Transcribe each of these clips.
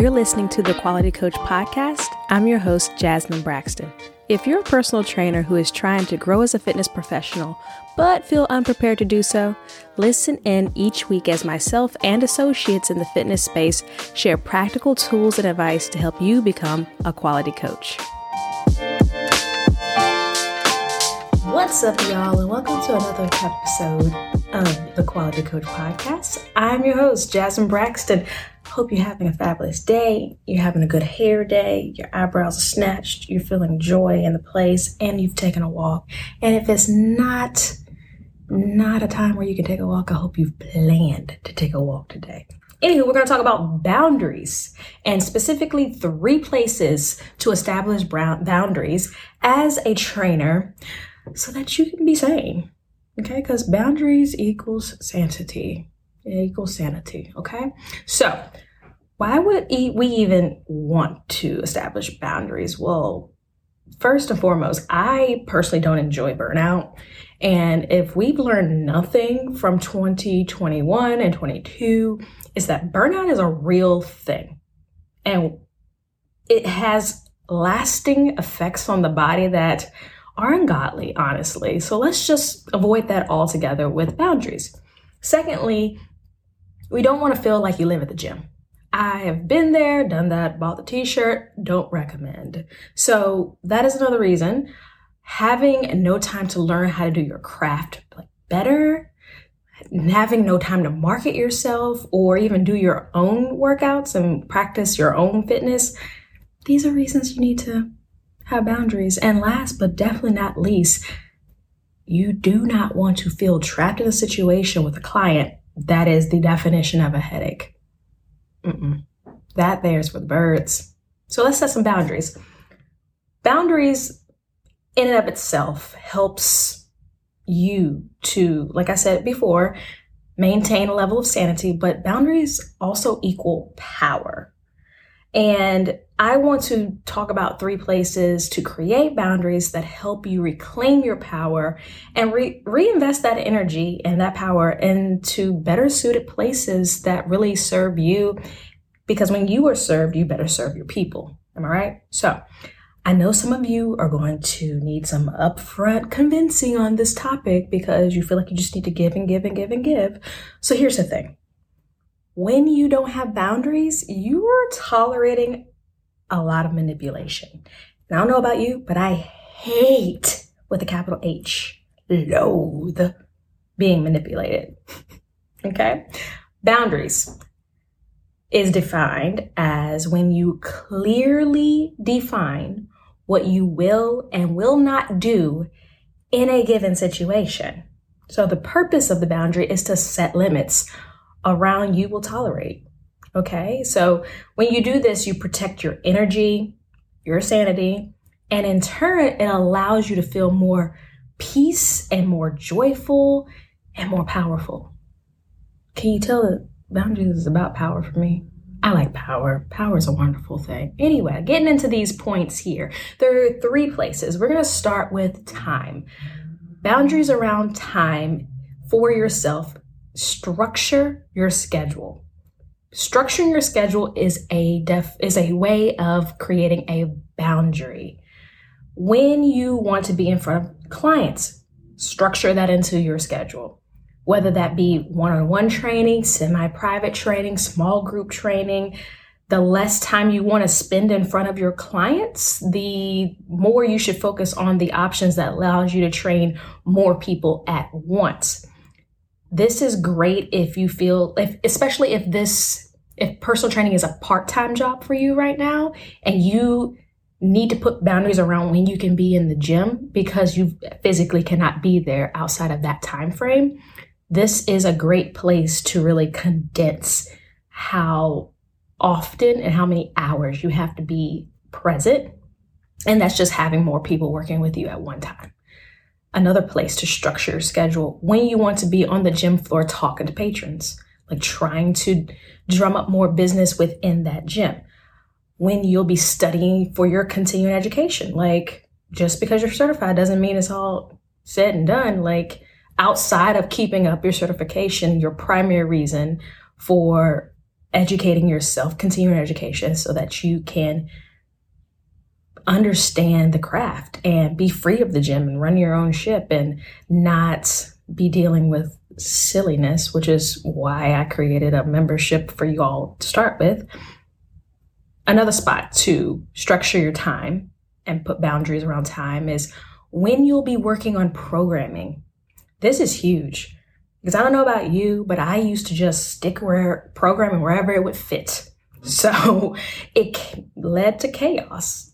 You're listening to the Quality Coach Podcast. I'm your host, Jasmine Braxton. If you're a personal trainer who is trying to grow as a fitness professional but feel unprepared to do so, listen in each week as myself and associates in the fitness space share practical tools and advice to help you become a quality coach. What's up, y'all, and welcome to another episode of the Quality Coach Podcast. I'm your host, Jasmine Braxton. Hope you're having a fabulous day. You're having a good hair day. Your eyebrows are snatched. You're feeling joy in the place, and you've taken a walk. And if it's not not a time where you can take a walk, I hope you've planned to take a walk today. Anywho, we're going to talk about boundaries and specifically three places to establish boundaries as a trainer so that you can be sane. Okay, because boundaries equals sanity equals sanity. Okay. So, why would we even want to establish boundaries? Well, first and foremost, I personally don't enjoy burnout. And if we've learned nothing from 2021 and 22, is that burnout is a real thing. And it has lasting effects on the body that are ungodly, honestly. So let's just avoid that altogether with boundaries. Secondly, we don't want to feel like you live at the gym. I have been there, done that, bought the t shirt, don't recommend. So that is another reason. Having no time to learn how to do your craft better, having no time to market yourself or even do your own workouts and practice your own fitness, these are reasons you need to have boundaries. And last but definitely not least, you do not want to feel trapped in a situation with a client that is the definition of a headache. Mm-mm. That there's for the birds. So let's set some boundaries. Boundaries, in and of itself, helps you to, like I said before, maintain a level of sanity, but boundaries also equal power. And I want to talk about three places to create boundaries that help you reclaim your power and re- reinvest that energy and that power into better suited places that really serve you. Because when you are served, you better serve your people. Am I right? So, I know some of you are going to need some upfront convincing on this topic because you feel like you just need to give and give and give and give. So, here's the thing when you don't have boundaries, you are tolerating a lot of manipulation. And I don't know about you, but I hate with a capital H, loathe being manipulated. okay? Boundaries is defined as when you clearly define what you will and will not do in a given situation. So the purpose of the boundary is to set limits around you will tolerate. Okay. So when you do this, you protect your energy, your sanity, and in turn, it allows you to feel more peace and more joyful and more powerful. Can you tell that boundaries is about power for me? I like power. Power is a wonderful thing. Anyway, getting into these points here, there are three places. We're going to start with time. Boundaries around time for yourself structure your schedule. Structuring your schedule is a def is a way of creating a boundary. When you want to be in front of clients, structure that into your schedule. Whether that be one-on-one training, semi-private training, small group training, the less time you want to spend in front of your clients, the more you should focus on the options that allows you to train more people at once this is great if you feel if especially if this if personal training is a part-time job for you right now and you need to put boundaries around when you can be in the gym because you physically cannot be there outside of that time frame this is a great place to really condense how often and how many hours you have to be present. And that's just having more people working with you at one time another place to structure your schedule when you want to be on the gym floor talking to patrons, like trying to drum up more business within that gym. When you'll be studying for your continuing education, like just because you're certified doesn't mean it's all said and done. Like outside of keeping up your certification, your primary reason for educating yourself, continuing education, so that you can understand the craft and be free of the gym and run your own ship and not be dealing with silliness, which is why I created a membership for you all to start with. Another spot to structure your time and put boundaries around time is when you'll be working on programming. This is huge because I don't know about you, but I used to just stick where programming wherever it would fit. So it led to chaos.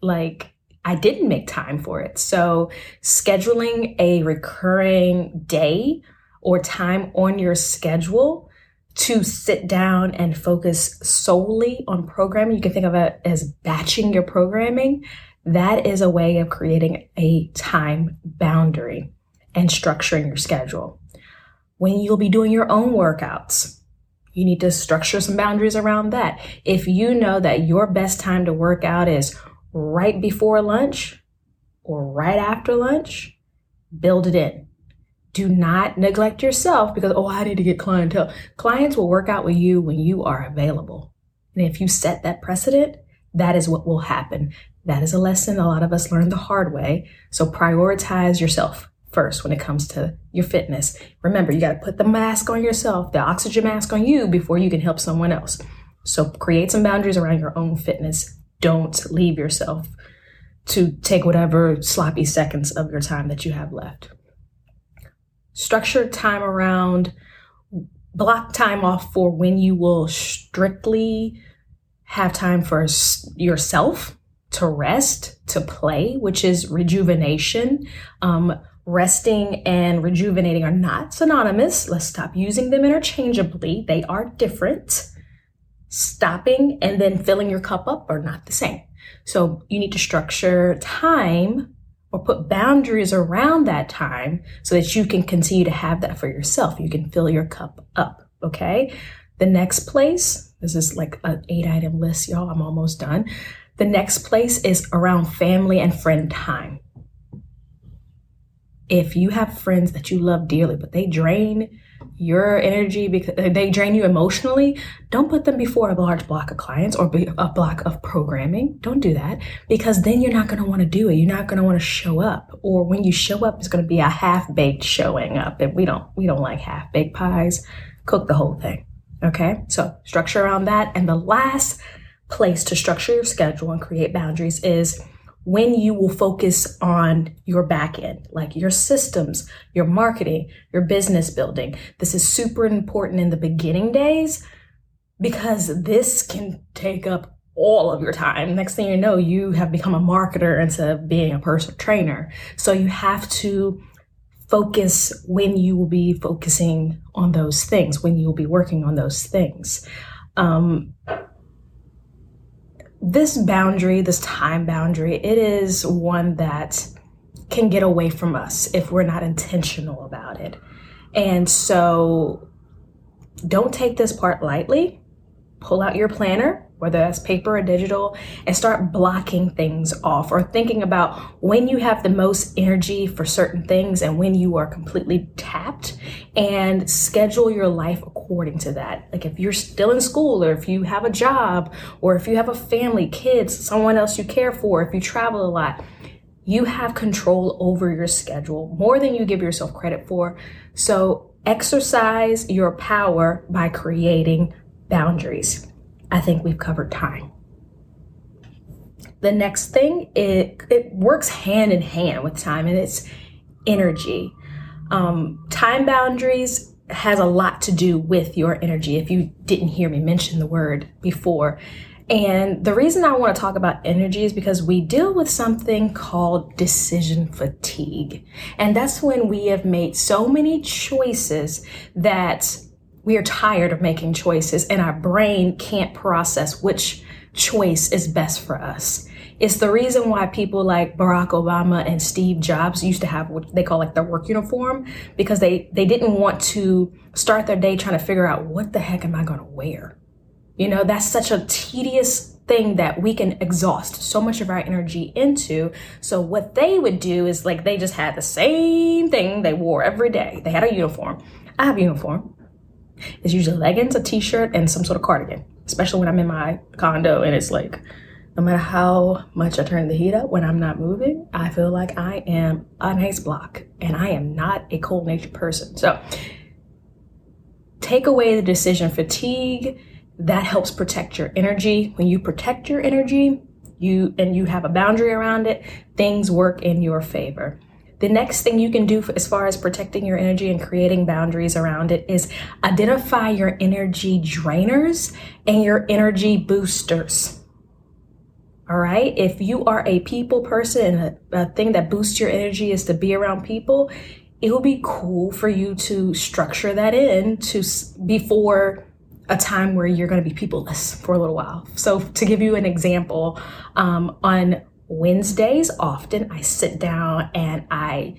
Like I didn't make time for it. So scheduling a recurring day or time on your schedule to sit down and focus solely on programming, you can think of it as batching your programming. That is a way of creating a time boundary and structuring your schedule. When you'll be doing your own workouts, you need to structure some boundaries around that. If you know that your best time to work out is right before lunch or right after lunch, build it in. Do not neglect yourself because, oh, I need to get clientele. Clients will work out with you when you are available. And if you set that precedent, that is what will happen. That is a lesson a lot of us learn the hard way. So prioritize yourself first when it comes to your fitness. Remember, you got to put the mask on yourself, the oxygen mask on you before you can help someone else. So create some boundaries around your own fitness. Don't leave yourself to take whatever sloppy seconds of your time that you have left Structure time around block time off for when you will strictly have time for yourself to rest, to play, which is rejuvenation. Um, resting and rejuvenating are not synonymous. Let's stop using them interchangeably. They are different. Stopping and then filling your cup up are not the same. So you need to structure time or put boundaries around that time so that you can continue to have that for yourself. You can fill your cup up. Okay. The next place, this is like an eight item list, y'all. I'm almost done. The next place is around family and friend time. If you have friends that you love dearly, but they drain your energy because uh, they drain you emotionally, don't put them before a large block of clients or a block of programming. Don't do that because then you're not going to want to do it. You're not going to want to show up. Or when you show up, it's going to be a half baked showing up. And we don't, we don't like half baked pies. Cook the whole thing. Okay. So structure around that. And the last place to structure your schedule and create boundaries is when you will focus on your back end, like your systems, your marketing, your business building. This is super important in the beginning days because this can take up all of your time. Next thing you know, you have become a marketer instead of being a personal trainer. So you have to focus when you will be focusing on those things, when you will be working on those things. Um, this boundary, this time boundary, it is one that can get away from us if we're not intentional about it. And so don't take this part lightly. Pull out your planner whether that's paper or digital, and start blocking things off or thinking about when you have the most energy for certain things and when you are completely tapped and schedule your life according to that. Like if you're still in school or if you have a job or if you have a family, kids, someone else you care for, if you travel a lot, you have control over your schedule more than you give yourself credit for. So exercise your power by creating boundaries. I think we've covered time. The next thing, it, it works hand in hand with time and it's energy. Um, time boundaries has a lot to do with your energy if you didn't hear me mention the word before. And the reason I want to talk about energy is because we deal with something called decision fatigue. And that's when we have made so many choices that we are tired of making choices and our brain can't process which choice is best for us. It's the reason why people like Barack Obama and Steve Jobs used to have what they call like their work uniform because they, they didn't want to start their day trying to figure out what the heck am I going to wear? You know, that's such a tedious thing that we can exhaust so much of our energy into. So what they would do is like they just had the same thing they wore every day. They had a uniform. I have a uniform. It's usually leggings, a t-shirt, and some sort of cardigan, especially when I'm in my condo and it's like no matter how much I turn the heat up when I'm not moving, I feel like I am an ice block and I am not a cold natured person. So take away the decision fatigue. That helps protect your energy. When you protect your energy, you and you have a boundary around it, things work in your favor. The next thing you can do as far as protecting your energy and creating boundaries around it is identify your energy drainers and your energy boosters. All right. If you are a people person and a, thing that boosts your energy is to be around people, it will be cool for you to structure that in to before a time where you're going to be peopleless for a little while. So, to give you an example, um, on Wednesdays, often I sit down and I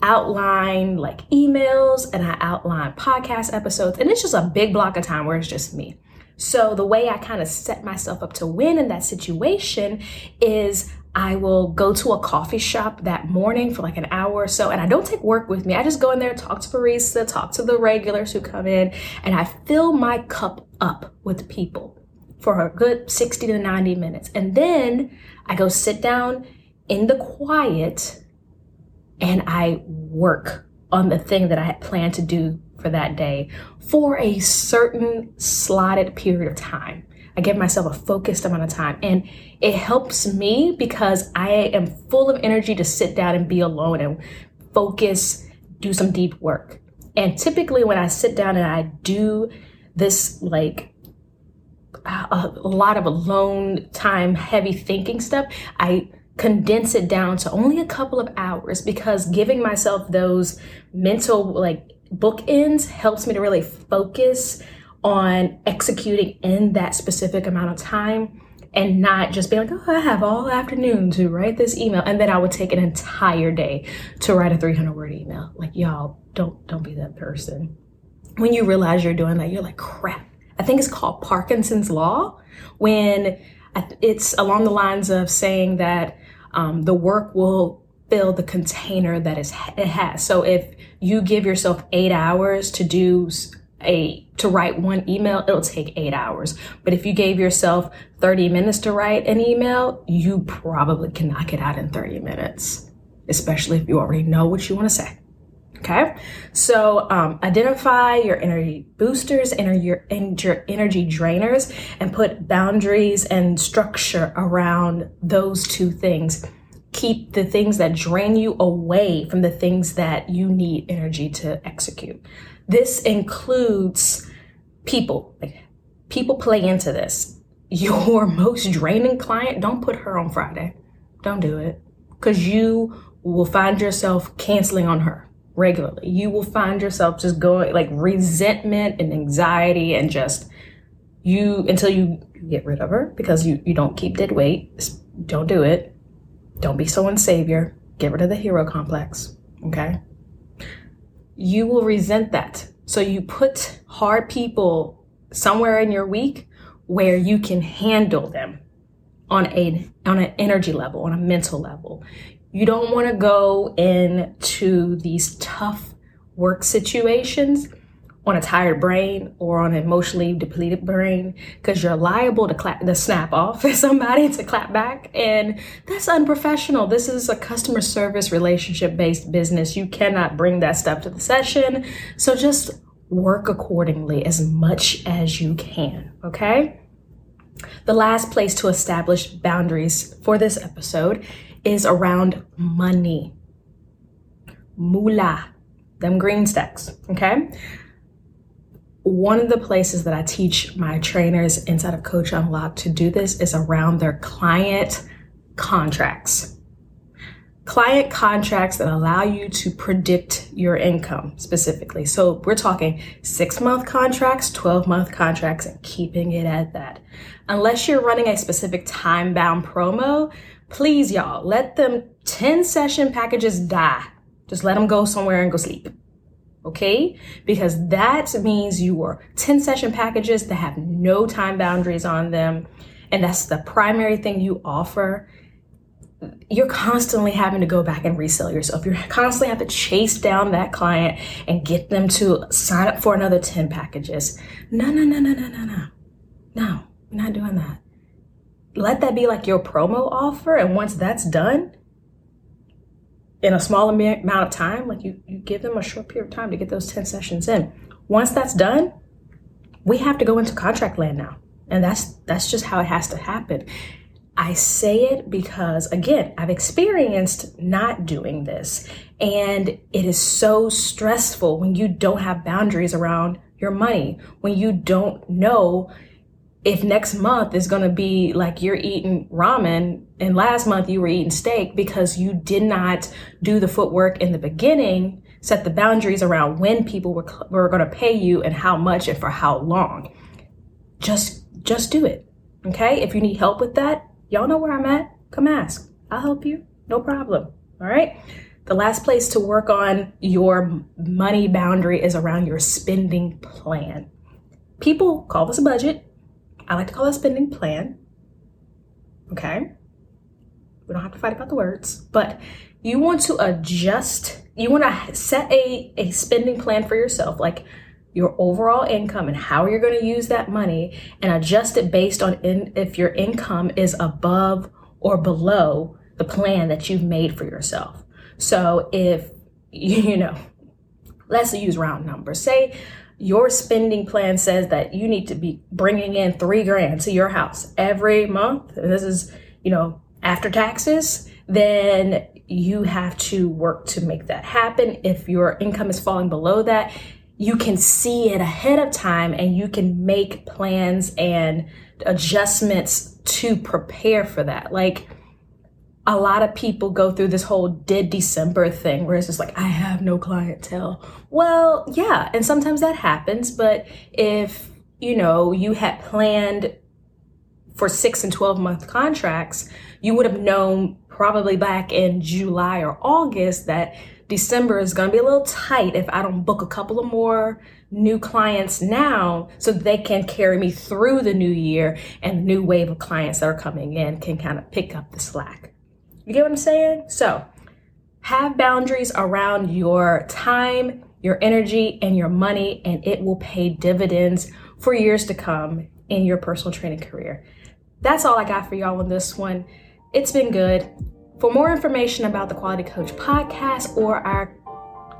outline like emails and I outline podcast episodes, and it's just a big block of time where it's just me. So, the way I kind of set myself up to win in that situation is I will go to a coffee shop that morning for like an hour or so, and I don't take work with me. I just go in there, talk to barista, talk to the regulars who come in, and I fill my cup up with people for a good 60 to 90 minutes. And then I go sit down in the quiet and I work on the thing that I had planned to do for that day for a certain slotted period of time. I give myself a focused amount of time and it helps me because I am full of energy to sit down and be alone and focus, do some deep work. And typically when I sit down and I do this like a, lot of alone time, heavy thinking stuff, I condense it down to only a couple of hours because giving myself those mental like bookends helps me to really focus on executing in that specific amount of time and not just be like, oh, I have all afternoon to write this email. And then I would take an entire day to write a 300 word email. Like, y'all, don't, don't be that person. When you realize you're doing that, you're like, crap. I think it's called Parkinson's Law when it's along the lines of saying that um, the work will fill the container that it has. So if you give yourself eight hours to do a to write one email, it'll take eight hours. But if you gave yourself 30 minutes to write an email, you probably can knock it out in 30 minutes, especially if you already know what you want to say. Okay, so um, identify your energy boosters and your, your energy drainers and put boundaries and structure around those two things keep the things that drain you away from the things that you need energy to execute. This includes people. Like, people play into this. Your most draining client, don't put her on Friday. Don't do it. Because you will find yourself canceling on her regularly. You will find yourself just going like resentment and anxiety and just you until you get rid of her because you, you don't keep dead weight. Don't do it don't be so unsavior. Get rid of the hero complex. Okay. You will resent that. So you put hard people somewhere in your week where you can handle them on a on an energy level, on a mental level. You don't want to go into these tough work situations on a tired brain or on an emotionally depleted brain because you're liable to clap to snap off at somebody to clap back and that's unprofessional. This is a customer service relationship based business. You cannot bring that stuff to the session. So just work accordingly as much as you can okay? The last place to establish boundaries for this episode is around money moolah them green stacks okay one of the places that I teach my trainers inside of Coach Unlocked to do this is around their client contracts. Client contracts that allow you to predict your income specifically. So we're talking six month contracts, 12 month contracts, and keeping it at that. Unless you're running a specific time bound promo, please, y'all, let them 10 session packages die. Just let them go somewhere and go sleep okay? Because that means your 10 session packages that have no time boundaries on them, and that's the primary thing you offer. you're constantly having to go back and resell yourself. You're constantly have to chase down that client and get them to sign up for another 10 packages. No, no, no, no, no, no, no. No, we're not doing that. Let that be like your promo offer. And once that's done, in a small amount of time, like you, you give them a short period of time to get those 10 sessions in. Once that's done, we have to go into contract land now. And that's that's just how it has to happen. I say it because, again, I've experienced not doing this. And it is so stressful when you don't have boundaries around your money, when you don't know if next month is going to be like you're eating ramen and last month you were eating steak because you did not do the footwork in the beginning, set the boundaries around when people were, were going to pay you and how much and for how long. Just, just do it. Okay. If you need help with that, Y'all know where I'm at. Come ask. I'll help you. No problem. All right. The last place to work on your money boundary is around your spending plan. People call this a budget. I like to call it a spending plan. Okay. We don't have to fight about the words, but you want to adjust, you want to set a, a spending plan for yourself. Like, your overall income and how you're going to use that money and adjust it based on in, if your income is above or below the plan that you've made for yourself. So if you know, let's use round numbers. Say your spending plan says that you need to be bringing in 3 grand to your house every month. And this is, you know, after taxes, then you have to work to make that happen. If your income is falling below that, you can see it ahead of time and you can make plans and adjustments to prepare for that. Like a lot of people go through this whole did December thing where it's just like, I have no clientele. Well, yeah, and sometimes that happens, but if you know you had planned for six and 12 month contracts, you would have known probably back in July or August that December is going to be a little tight if I don't book a couple of more new clients now so they can carry me through the new year and new wave of clients that are coming in can kind of pick up the slack. You get what I'm saying? So, have boundaries around your time, your energy, and your money, and it will pay dividends for years to come in your personal training career. That's all I got for y'all on this one. It's been good. For more information about the Quality Coach podcast or our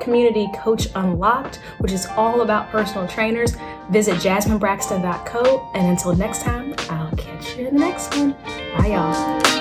community Coach Unlocked, which is all about personal trainers, visit jasminebraxton.co. And until next time, I'll catch you in the next one. Bye, y'all.